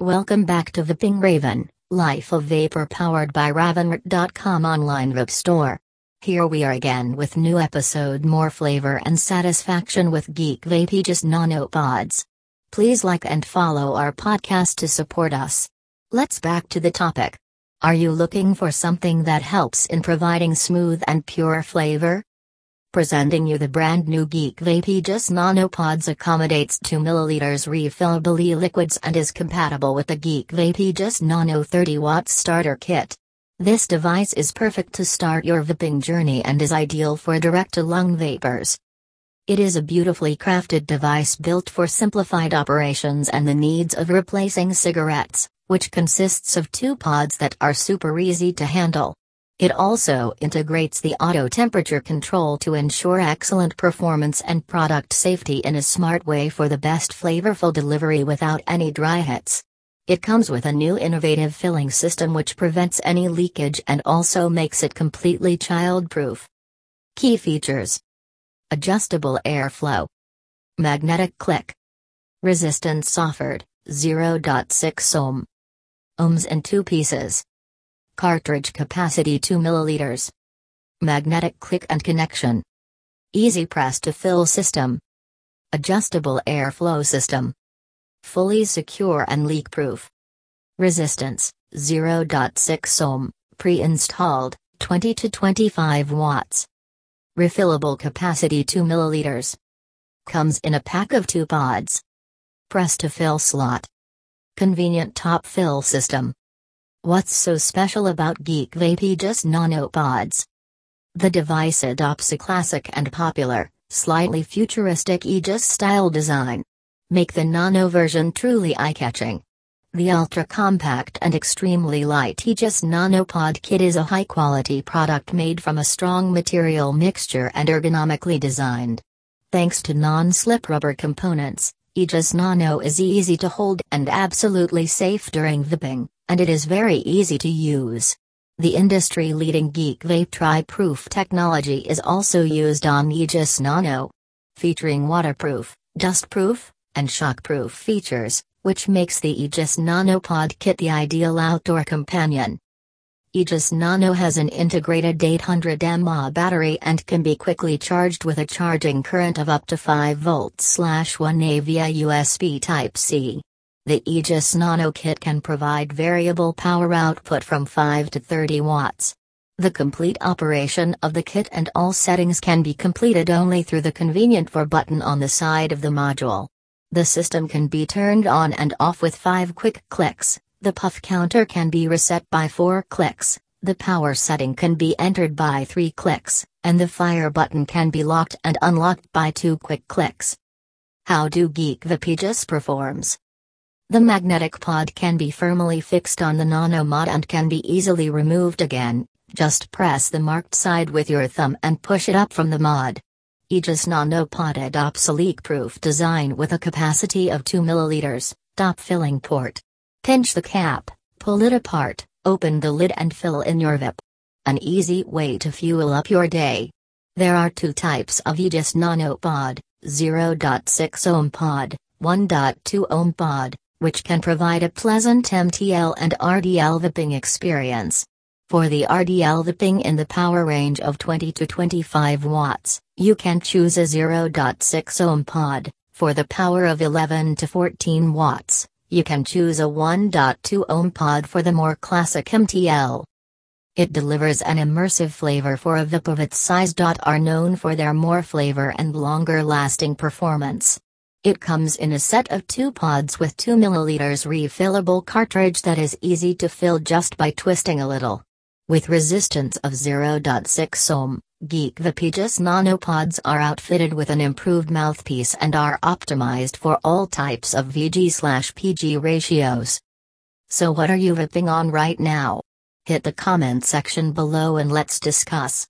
Welcome back to Vaping Raven, Life of Vapor powered by Ravenrit.com online vape store. Here we are again with new episode more flavor and satisfaction with Geek Vape Aegis Nano Pods. Please like and follow our podcast to support us. Let's back to the topic. Are you looking for something that helps in providing smooth and pure flavor? Presenting you the brand new Geek Vape Aegis Nanopods accommodates 2 ml refillable e-liquids and is compatible with the Geek Vape Aegis Nano 30 watt starter kit. This device is perfect to start your vaping journey and is ideal for direct-to-lung vapors. It is a beautifully crafted device built for simplified operations and the needs of replacing cigarettes, which consists of two pods that are super easy to handle. It also integrates the auto temperature control to ensure excellent performance and product safety in a smart way for the best flavorful delivery without any dry hits. It comes with a new innovative filling system which prevents any leakage and also makes it completely child-proof. Key features Adjustable airflow, Magnetic click, Resistance offered 0.6 ohm, ohms in two pieces. Cartridge capacity 2 milliliters. Magnetic click and connection. Easy press to fill system. Adjustable airflow system. Fully secure and leak proof. Resistance 0.6 ohm, pre installed, 20 to 25 watts. Refillable capacity 2 milliliters. Comes in a pack of 2 pods. Press to fill slot. Convenient top fill system. What's so special about Geek Vape Aegis Nanopods? The device adopts a classic and popular, slightly futuristic Aegis style design. Make the nano version truly eye-catching. The ultra-compact and extremely light Aegis Nanopod kit is a high-quality product made from a strong material mixture and ergonomically designed. Thanks to non-slip rubber components, Aegis Nano is easy to hold and absolutely safe during vaping and it is very easy to use. The industry-leading Geek Vape Tri-Proof technology is also used on Aegis Nano. Featuring waterproof, dustproof, and shockproof features, which makes the Aegis Nanopod kit the ideal outdoor companion. Aegis Nano has an integrated 800 mAh battery and can be quickly charged with a charging current of up to 5 volts 1A via USB Type-C. The Aegis Nano Kit can provide variable power output from 5 to 30 watts. The complete operation of the kit and all settings can be completed only through the convenient for button on the side of the module. The system can be turned on and off with 5 quick clicks, the puff counter can be reset by 4 clicks, the power setting can be entered by 3 clicks, and the fire button can be locked and unlocked by 2 quick clicks. How do Geek Vape Aegis performs? The magnetic pod can be firmly fixed on the nano mod and can be easily removed again, just press the marked side with your thumb and push it up from the mod. Aegis Nano Pod adopts a leak-proof design with a capacity of 2 ml, top filling port. Pinch the cap, pull it apart, open the lid and fill in your vape. An easy way to fuel up your day. There are two types of Aegis Nano Pod, 0.6 ohm pod, 1.2 ohm pod, which can provide a pleasant MTL and RDL vaping experience. For the RDL vaping in the power range of 20 to 25 watts, you can choose a 0.6 ohm pod. For the power of 11 to 14 watts, you can choose a 1.2 ohm pod for the more classic MTL. It delivers an immersive flavor for of its size. Are known for their more flavor and longer lasting performance. It comes in a set of two pods with 2 ml refillable cartridge that is easy to fill just by twisting a little. With resistance of 0.6 ohm, Geek Aegis nanopods are outfitted with an improved mouthpiece and are optimized for all types of VG/PG ratios. So what are you vaping on right now? Hit the comment section below and let's discuss.